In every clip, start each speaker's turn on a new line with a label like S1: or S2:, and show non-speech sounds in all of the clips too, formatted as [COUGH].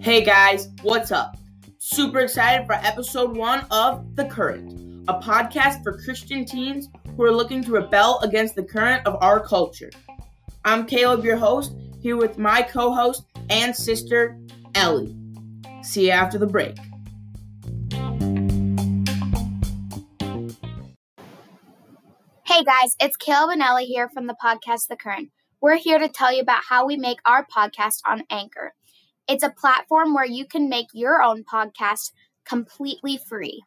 S1: Hey guys, what's up? Super excited for episode one of The Current, a podcast for Christian teens who are looking to rebel against the current of our culture. I'm Caleb, your host, here with my co host and sister, Ellie. See you after the break.
S2: Hey guys, it's Caleb and Ellie here from the podcast The Current. We're here to tell you about how we make our podcast on Anchor. It's a platform where you can make your own podcast completely free.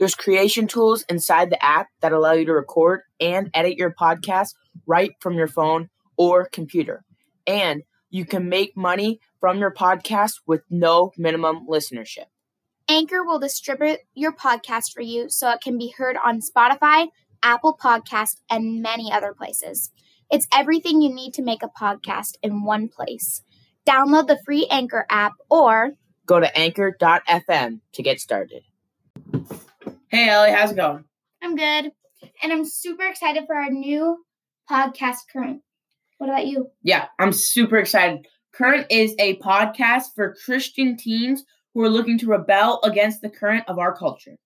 S1: There's creation tools inside the app that allow you to record and edit your podcast right from your phone or computer. And you can make money from your podcast with no minimum listenership.
S2: Anchor will distribute your podcast for you so it can be heard on Spotify, Apple Podcast, and many other places. It's everything you need to make a podcast in one place. Download the free Anchor app or
S1: Go to anchor.fm to get started. Hey Ellie, how's it going?
S2: I'm good. And I'm super excited for our new podcast, Current. What about you?
S1: Yeah, I'm super excited. Current is a podcast for Christian teens who are looking to rebel against the current of our culture.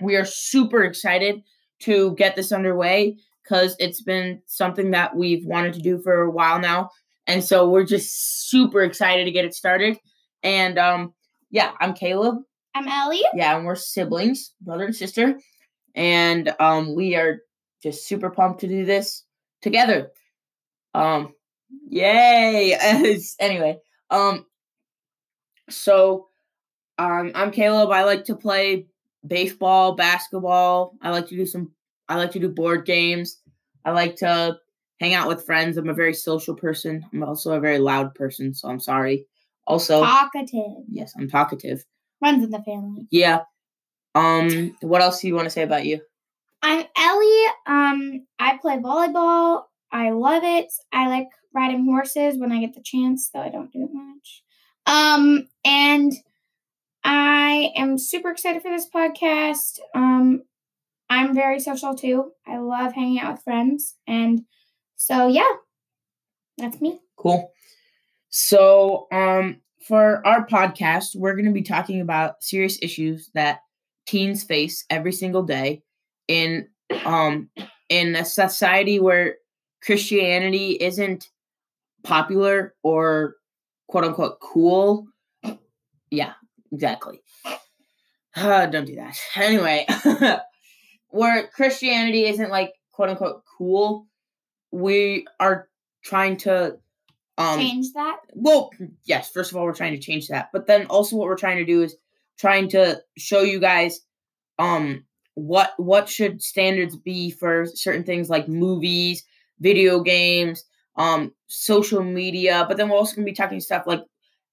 S1: We are super excited to get this underway because it's been something that we've wanted to do for a while now. And so we're just super excited to get it started. And um, yeah, I'm Caleb.
S2: I'm Ellie.
S1: Yeah, and we're siblings, brother and sister. And um, we are just super pumped to do this together. Um, yay! [LAUGHS] anyway, um, so um, I'm Caleb. I like to play baseball, basketball. I like to do some. I like to do board games. I like to hang out with friends. I'm a very social person. I'm also a very loud person, so I'm sorry. Also,
S2: Talkative.
S1: yes, I'm talkative.
S2: Runs in the family.
S1: Yeah. Um, what else do you want to say about you?
S2: I'm Ellie. Um, I play volleyball. I love it. I like riding horses when I get the chance, though I don't do it much. Um, and I am super excited for this podcast. Um, I'm very social too. I love hanging out with friends. And so, yeah, that's me.
S1: Cool. So, um, for our podcast, we're going to be talking about serious issues that teens face every single day in um in a society where Christianity isn't popular or quote unquote cool. Yeah, exactly. Uh, don't do that. Anyway, [LAUGHS] where Christianity isn't like quote unquote cool, we are trying to um
S2: Change that.
S1: well yes first of all we're trying to change that but then also what we're trying to do is trying to show you guys um what what should standards be for certain things like movies video games um social media but then we're also going to be talking stuff like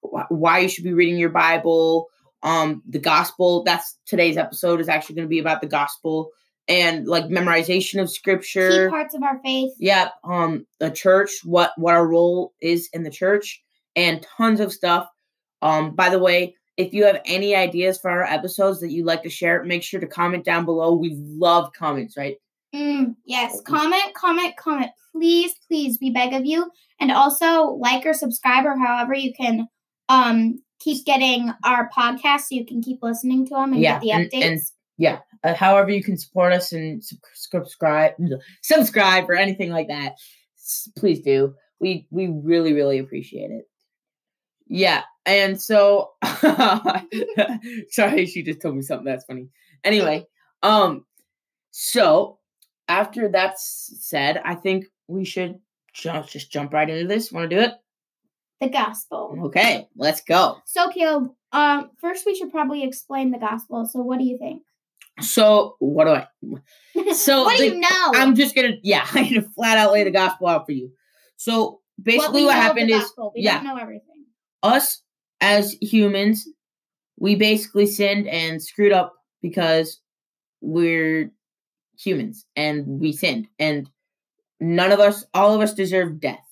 S1: why you should be reading your bible um the gospel that's today's episode is actually going to be about the gospel and like memorization of scripture
S2: Key parts of our faith.
S1: Yep. um the church what what our role is in the church and tons of stuff um by the way if you have any ideas for our episodes that you'd like to share make sure to comment down below we love comments right
S2: Mm, yes. Comment, comment, comment. Please, please, we beg of you. And also like or subscribe or however you can um keep getting our podcast so you can keep listening to them and
S1: yeah
S2: get the
S1: and,
S2: updates.
S1: and yeah uh, however you can support us and subscribe [LAUGHS] subscribe or anything like that please do. We we really really appreciate it. Yeah and so [LAUGHS] sorry she just told me something that's funny. Anyway um so after that's said i think we should ju- just jump right into this. Want to do it
S2: the gospel.
S1: okay let's go
S2: So Caleb, um, first we should probably explain the gospel. So what do you think?
S1: so what do i So [LAUGHS]
S2: what do
S1: the-
S2: you know?
S1: I'm just gonna, yeah, [LAUGHS] I'm gonna flat out lay the gospel out for you. So basically,
S2: we
S1: what,
S2: the
S1: happened is
S2: gospel. we
S1: yeah.
S2: don't know everything.
S1: us as humans, we basically sinned and screwed up because we're humans and we sinned, and none of us, all of us, deserve death,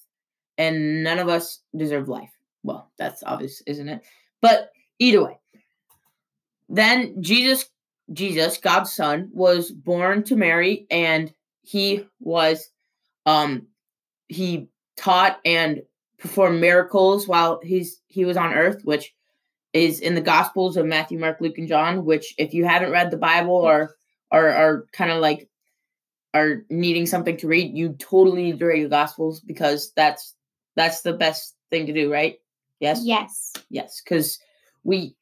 S1: and none of us deserve life. Well, that's obvious, isn't it? But either way, then Jesus, Jesus, God's son, was born to Mary, and he was, um, he taught and performed miracles while he's he was on earth, which is in the Gospels of Matthew, Mark, Luke, and John. Which, if you haven't read the Bible or are kind of like are needing something to read, you totally need to read the Gospels because that's that's the best thing to do, right? Yes.
S2: Yes.
S1: Yes, because we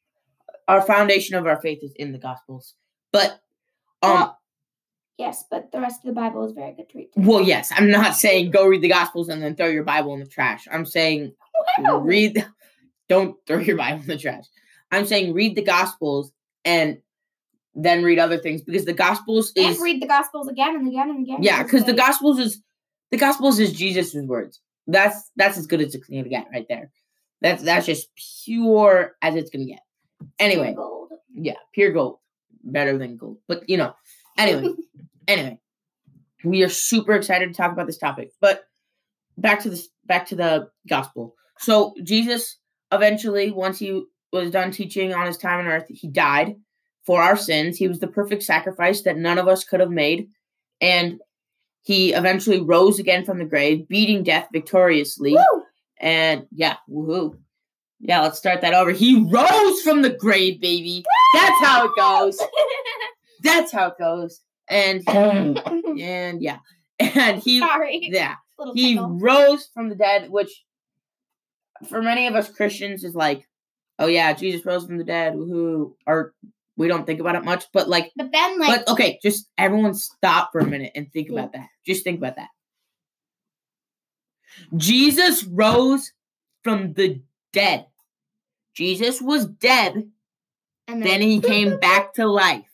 S1: our foundation of our faith is in the Gospels. But um
S2: Well, Yes, but the rest of the Bible is very good to read.
S1: well, yes, I'm not saying go read the Gospels and then throw your Bible in the trash. I'm saying
S2: Wow.
S1: read [LAUGHS] don't throw your bible in the trash i'm saying read the gospels and then read other things because the gospels
S2: And
S1: is
S2: read the Gospels again and again and again.
S1: yeah because the gospels is the gospels is jesus' words that's that's as good as it's gonna get right there. That's that's just pure as it's gonna get. Anyway.
S2: Gold.
S1: yeah pure gold. Better than gold. But you know anyway [LAUGHS] anyway. We are super excited to talk about this topic but back to this back to the gospel. So jesus eventually once he was done teaching on his time on earth he died for our sins. He was the perfect sacrifice that none of us could have made. And he eventually rose again from the grave beating death victoriously.
S2: Woo!
S1: and yeah woohoo. Yeah let's start that over. He rose from the grave baby. That's how it goes. [LAUGHS] That's how it goes. And [LAUGHS] and yeah. And he
S2: Sorry.
S1: yeah.
S2: Little
S1: he
S2: tickle.
S1: rose from the dead which for many of us christians is like oh yeah jesus rose from the dead. Woohoo. Or we don't think about it much but like
S2: But then, like,
S1: but okay just everyone stop for a minute and think
S2: Yeah.
S1: about that just think about that jesus rose from the dead jesus was dead
S2: and
S1: then he came back to life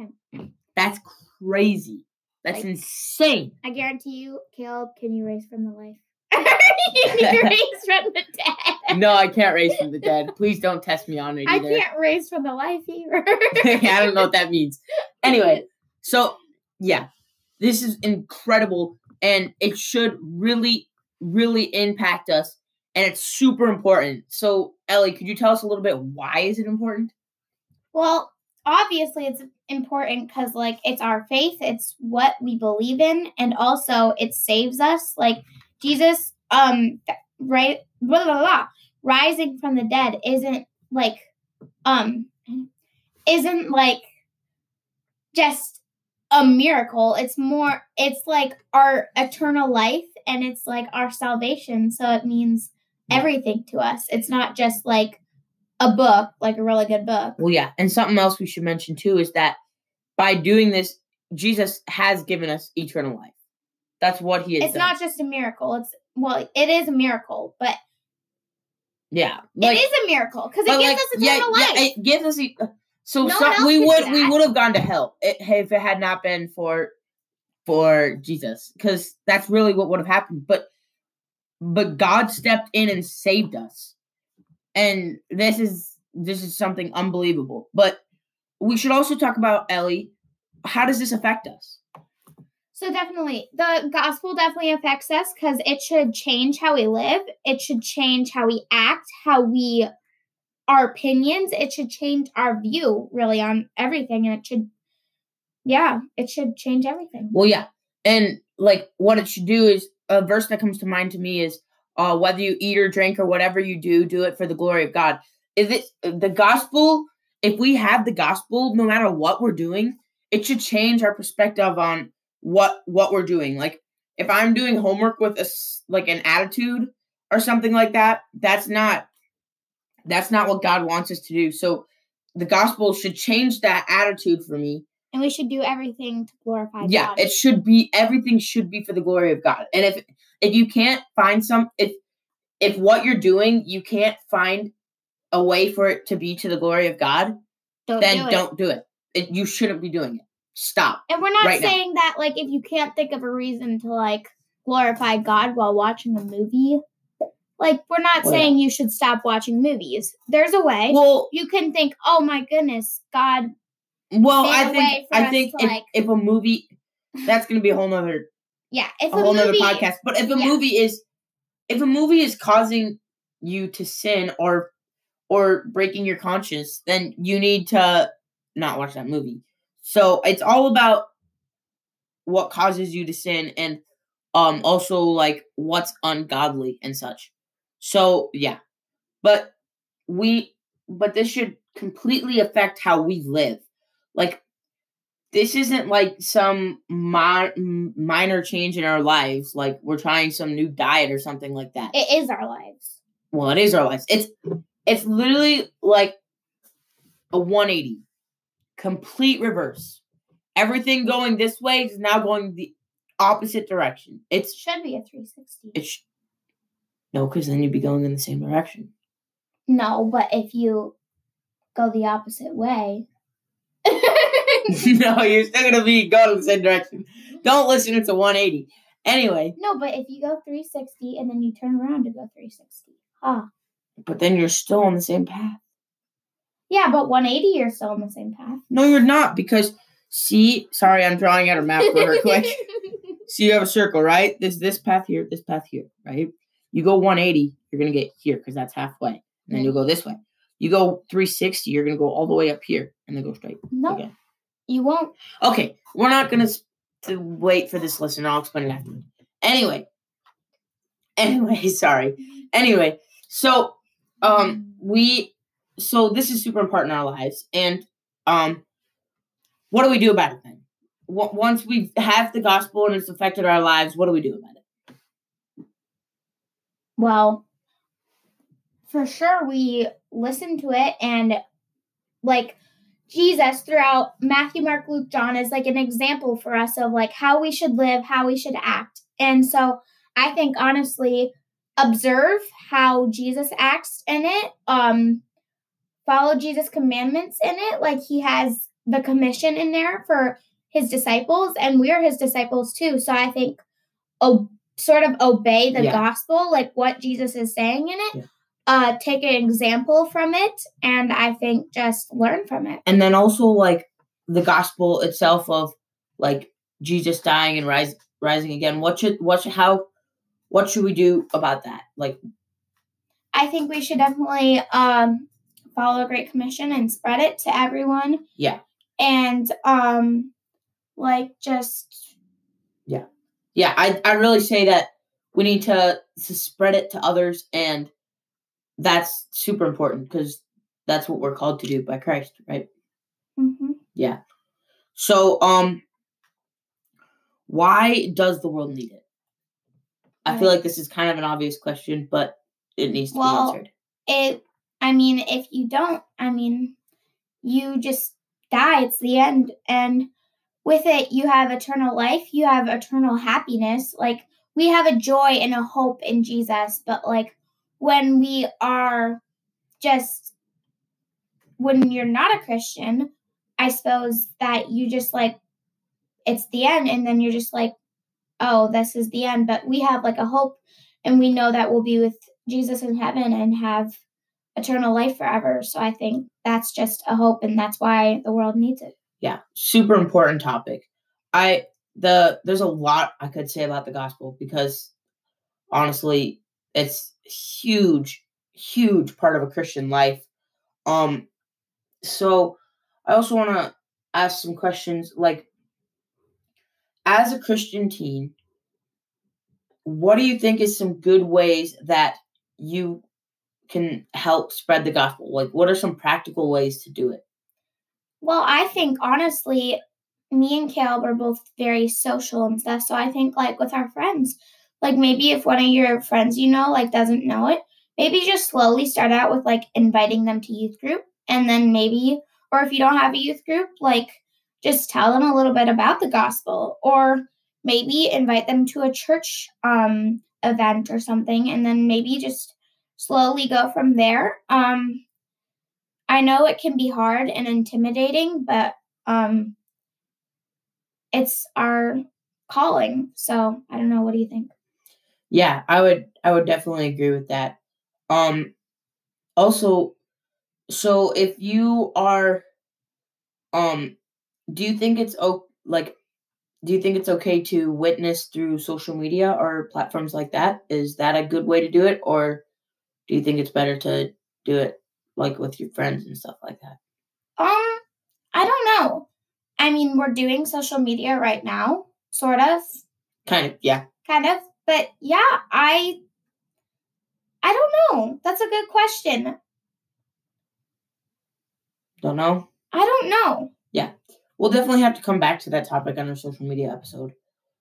S2: Okay.
S1: that's crazy that's
S2: Like-
S1: insane
S2: I guarantee you, Caleb, can you raise from the life? [LAUGHS] [LAUGHS] can you raise from the dead?
S1: No i can't raise from the dead please don't test me on it
S2: I can't raise from the life either. [LAUGHS] [LAUGHS]
S1: I don't know what that means. Anyway, so yeah, this is incredible and it should really, really impact us. And it's super important. So, Ellie, could you tell us a little bit why is it important?
S2: Well, obviously it's important because like it's our faith, it's what we believe in, and also it saves us. Like Jesus, um, right, blah blah blah, rising from the dead isn't like, um, isn't like just a miracle. It's more, it's like our eternal life, and it's like our salvation. So it means everything to us. It's not just like a book, like a really good book.
S1: Well, yeah. And something else we should mention too is that by doing this, Jesus has given us eternal life. That's what he is.
S2: it's
S1: done.
S2: not just a miracle. It's well, it is a miracle, but
S1: yeah.
S2: it is a miracle because it gives
S1: like,
S2: us eternal
S1: yeah,
S2: life.
S1: yeah, it gives us. e- uh, So
S2: No
S1: some- we would we would have gone to hell if it had not been for for Jesus, because that's really what would have happened. But but God stepped in and saved us, and this is this is something unbelievable. But we should also talk about Ellie. How does this affect us?
S2: So definitely, the gospel definitely affects us because it should change how we live. It should change how we act, how we our opinions. It should change our view really on everything, and it should, yeah, it should change everything.
S1: Well, yeah, and like what it should do is a verse that comes to mind to me is uh, whether you eat or drink or whatever you do, do it for the glory of God. Is it the gospel? If we have the gospel, no matter what we're doing, it should change our perspective on what what we're doing. Like if I'm doing homework with a like an attitude or something like that, that's not that's not what God wants us to do. So the gospel should change that attitude for me
S2: And we should do everything to glorify God.
S1: yeah
S2: God.
S1: it should be everything should be for the glory of god and if if you can't find some if if what you're doing you can't find a way for it to be to the glory of god
S2: don't
S1: then
S2: do
S1: don't do it. it you shouldn't be doing it stop
S2: And we're not
S1: right now.
S2: saying that like if you can't think of a reason to like glorify God while watching a movie, like we're not
S1: Well,
S2: saying you should stop watching movies. There's a way.
S1: well
S2: you can think, "Oh my goodness, God."
S1: well i think i think
S2: to,
S1: if,
S2: like-
S1: if a movie that's gonna be a whole nother
S2: Yeah, if
S1: a
S2: a,
S1: whole nother podcast but if a
S2: yeah.
S1: movie is if a movie is causing you to sin or or breaking your conscience then you need to not watch that movie so it's all about what causes you to sin and um also like what's ungodly and such. So yeah. But we but this should completely affect how we live. Like this isn't like some mi- minor change in our lives like we're trying some new diet or something like that.
S2: It is our lives.
S1: Well, it is our lives. It's it's literally like a 180. Complete reverse. Everything going this way is now going the opposite direction.
S2: It
S1: It's
S2: should be a 360.
S1: it's no, because then you'd be going in the same direction.
S2: No, but if you go the opposite way. [LAUGHS]
S1: no, you're still gonna be going in the same direction. [LAUGHS] Don't listen. It's a 180. Anyway,
S2: no, but if you go 360 and then you turn around to go 360. Ah.
S1: but then you're still on the same path.
S2: Yeah, but 180 you're still on the same path.
S1: No, you're not because see. Sorry, I'm drawing out a map for her [LAUGHS] quick. So you have a circle, right? There's this path here, this path here, right? You go 180, you're gonna get here because that's halfway. And then you'll go this way. You go 360, you're gonna go all the way up here and then go straight.
S2: no, you won't.
S1: Okay, we're not gonna to wait for this lesson. I'll explain it after. Anyway. Anyway, [LAUGHS] sorry. Anyway, so um we so this is super important in our lives. And um what do we do about it then? Once we have the gospel and it's affected our lives what do we do about it?
S2: Well, for sure, we listen to it and like Jesus throughout Matthew, Mark, Luke, John is like an example for us of like how we should live, how we should act. And so I think honestly, observe how Jesus acts in it, um, follow Jesus' commandments in it. Like he has the commission in there for his disciples, and we're his disciples too. So I think oh sort of obey the
S1: Yeah.
S2: gospel, like what Jesus is saying in it.
S1: Yeah.
S2: Uh, take an example from it, and I think just learn from it.
S1: and then also like the gospel itself of like jesus dying and rise, rising again what should what should how what should we do about that like
S2: I think we should definitely um, follow a Great Commission and spread it to everyone.
S1: Yeah.
S2: And um, like just
S1: yeah Yeah, i i really say that we need to, to spread it to others and that's super important because that's what we're called to do by christ right
S2: Mm-hmm.
S1: yeah so um why does the world need it i feel like this is kind of an obvious question but it needs to
S2: Well,
S1: be answered
S2: it. I mean, if you don't, I mean, you just die. It's the end, and with it, you have eternal life. You have eternal happiness. Like we have a joy and a hope in Jesus, but like when we are just when you're not a Christian, I suppose that you just like it's the end and then you're just like oh this is the end but we have like a hope and we know that we'll be with Jesus in heaven and have eternal life forever. So I think that's just a hope and that's why the world needs it.
S1: Yeah super important topic. I the there's a lot i could say about the gospel because honestly it's huge huge part of a christian life. Um so i also want to ask some questions like as a christian teen what do you think is some good ways that you can help spread the gospel like what are some practical ways to do it
S2: Well, I think honestly, me and Caleb are both very social and stuff. So I think like with our friends, like maybe if one of your friends you know like doesn't know it, maybe just slowly start out with like inviting them to youth group and then maybe or if you don't have a youth group, like just tell them a little bit about the gospel or maybe invite them to a church um event or something and then maybe just slowly go from there. Um I know it can be hard and intimidating, but um it's our calling. So I don't know. What do you think?
S1: Yeah, I would I would definitely agree with that. Um also so if you are um do you think it's o- like do you think it's okay to witness through social media or platforms like that? Is that a good way to do it or do you think it's better to do it like with your friends and stuff like that?
S2: Um, I don't know. I mean, we're doing social media right now, sort of.
S1: Kind of, yeah.
S2: kind of. But yeah, I I don't know. That's a good question.
S1: Don't know.
S2: I don't know. Yeah.
S1: We'll definitely have to come back to that topic on our social media episode.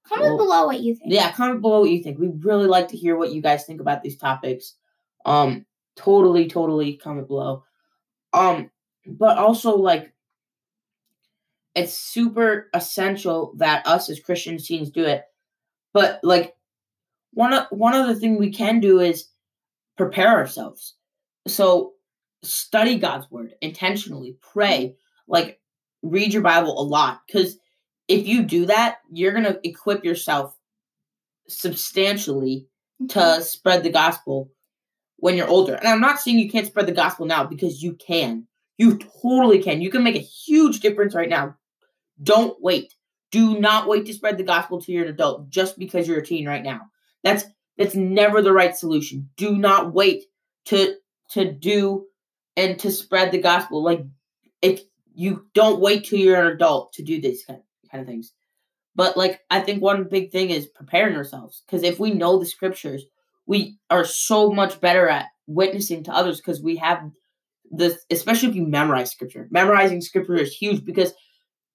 S2: Comment
S1: Well,
S2: below what you think.
S1: Yeah, comment below what you think. We'd really like to hear what you guys think about these topics. Um, totally, totally comment below. Um, but also like it's super essential that us as Christian teens do it. But like one one other thing we can do is prepare ourselves. So study God's word intentionally, pray, like read your Bible a lot cuz if you do that, you're going to equip yourself substantially to spread the gospel when you're older. And I'm not saying you can't spread the gospel now because you can. You totally can. You can make a huge difference right now. Don't wait. Do not wait to spread the gospel to your adult just because you're a teen right now. That's that's never the right solution. Do not wait to to do and to spread the gospel. Like if you don't wait till you're an adult to do these kind of, kind of things. But like I think one big thing is preparing ourselves because if we know the scriptures, we are so much better at witnessing to others because we have this especially if you memorize scripture. Memorizing scripture is huge because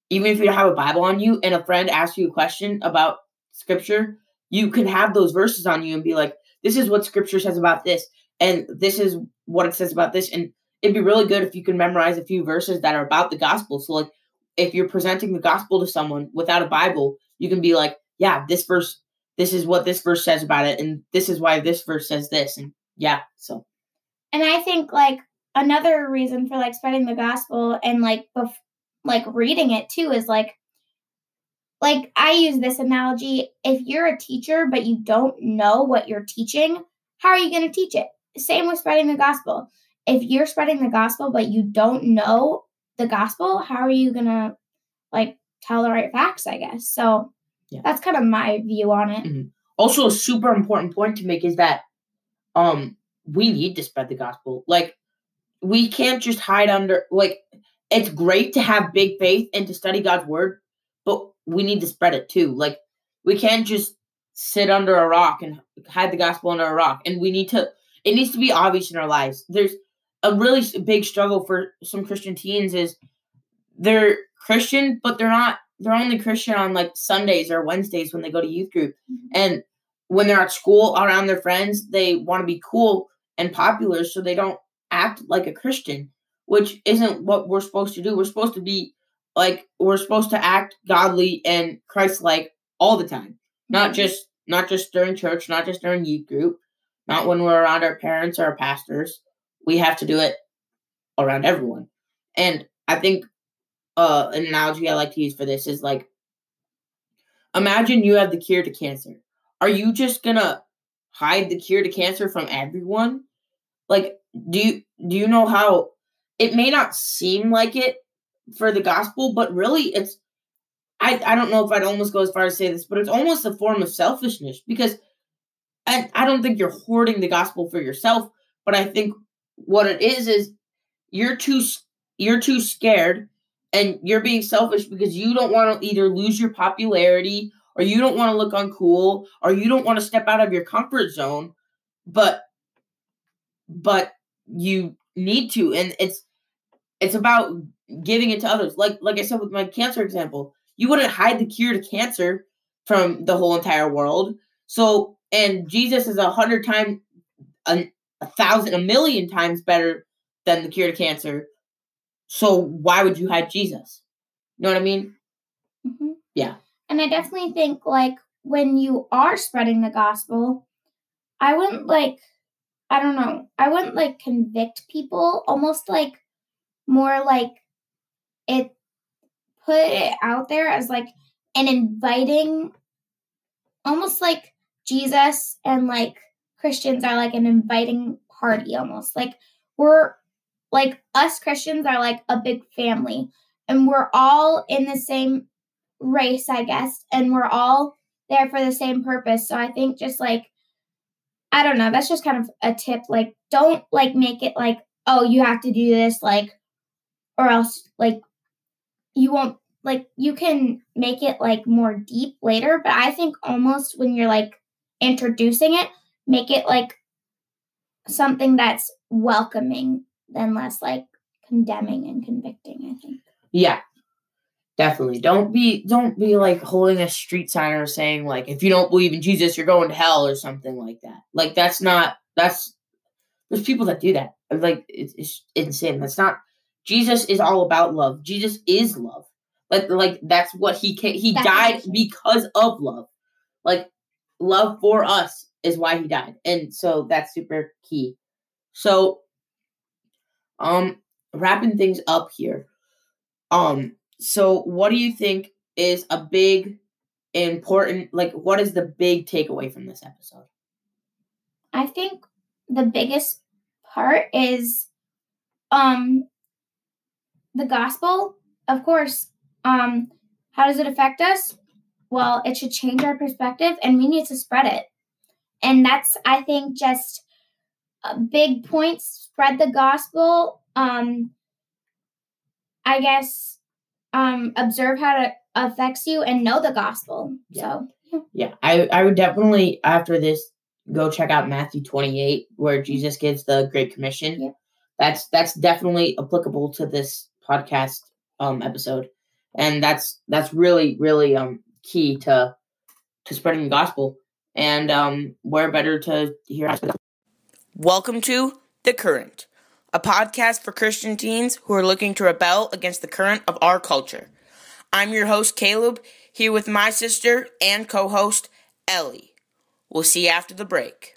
S1: even if you have a Bible on you and a friend asks you a question about scripture, you can have those verses on you and be like, this is what scripture says about this, and this is what it says about this. And it'd be really good if you can memorize a few verses that are about the gospel. So like if you're presenting the gospel to someone without a Bible, you can be like, yeah, this verse, this is what this verse says about it, and this is why this verse says this. And yeah, so
S2: And I think like another reason for like spreading the gospel and like bef- like reading it too is like like I use this analogy if you're a teacher but you don't know what you're teaching, how are you going to teach it? Same with spreading the gospel. If you're spreading the gospel but you don't know the gospel, how are you going to like tell the right facts, I guess. So
S1: Yeah.
S2: that's kind of my view on it.
S1: also a super important point to make is that um we need to spread the gospel like we can't just hide under like it's great to have big faith and to study god's word but we need to spread it too like we can't just sit under a rock and hide the gospel under a rock and we need to it needs to be obvious in our lives there's a really big struggle for some christian teens is they're christian but they're not they're only christian on like sundays or wednesdays when they go to youth group mm-hmm. and when they're at school around their friends, they want to be cool and popular, so they don't act like a Christian, which isn't what we're supposed to do. We're supposed to be like we're supposed to act godly and Christ-like all the time, not mm-hmm. just not just during church, not just during youth group, not when we're around our parents or our pastors. We have to do it around everyone. And I think uh, an analogy I like to use for this is like imagine you have the cure to cancer are you just gonna hide the cure to cancer from everyone? Like, do you do you know how it may not seem like it for the gospel, but really it's I, I don't know if I'd almost go as far as say this, but it's almost a form of selfishness because I, I don't think you're hoarding the gospel for yourself, but I think what it is is you're too you're too scared and you're being selfish because you don't want to either lose your popularity or you don't want to look uncool or you don't want to step out of your comfort zone but but you need to and it's it's about giving it to others. Like like i said with my cancer example you wouldn't hide the cure to cancer from the whole entire world. So and jesus is a hundred times a, a thousand a million times better than the cure to cancer so why would you hide jesus you know what i mean
S2: Mhm.
S1: Yeah.
S2: And I definitely think like when you are spreading the gospel, I wouldn't like I don't know. I wouldn't like convict people, almost like more like it put it out there as like an inviting almost like Jesus and like Christians are like an inviting party almost. Like we're like us Christians are like a big family and we're all in the same race, I guess, and we're all there for the same purpose. So I think just like I don't know, that's just kind of a tip. Like don't like make it like, oh, you have to do this, like or else like you won't like you can make it like more deep later, but I think almost when you're like introducing it, make it like something that's welcoming than less like condemning and convicting, I think.
S1: Yeah. Definitely. Don't be don't be like holding a street sign or saying like if you don't believe in Jesus, you're going to hell or something like that. Like that's not that's there's people that do that. Like it's, it's insane. That's not Jesus is all about love. Jesus is love. Like like that's what he came, he that's died because of love. Like love for us is why he died. And so that's super key. So um wrapping things up here. Um so what do you think is a big important like what is the big takeaway from this episode?
S2: I think the biggest part is um the gospel. Of course, um how does it affect us? Well, it should change our perspective and we need to spread it. And that's I think just big points spread the gospel um I guess um observe how it affects you and know the gospel. Yeah.
S1: So yeah, I I would definitely after this go check out Matthew 28 where Jesus gives the great commission. Yeah. That's that's definitely applicable to this podcast um episode. And that's that's really really um key to to spreading the gospel. And um where better to hear Welcome to The Current, a podcast for Christian teens who are looking to rebel against the current of our culture. I'm your host, Caleb, here with my sister and co host, Ellie. We'll see you after the break.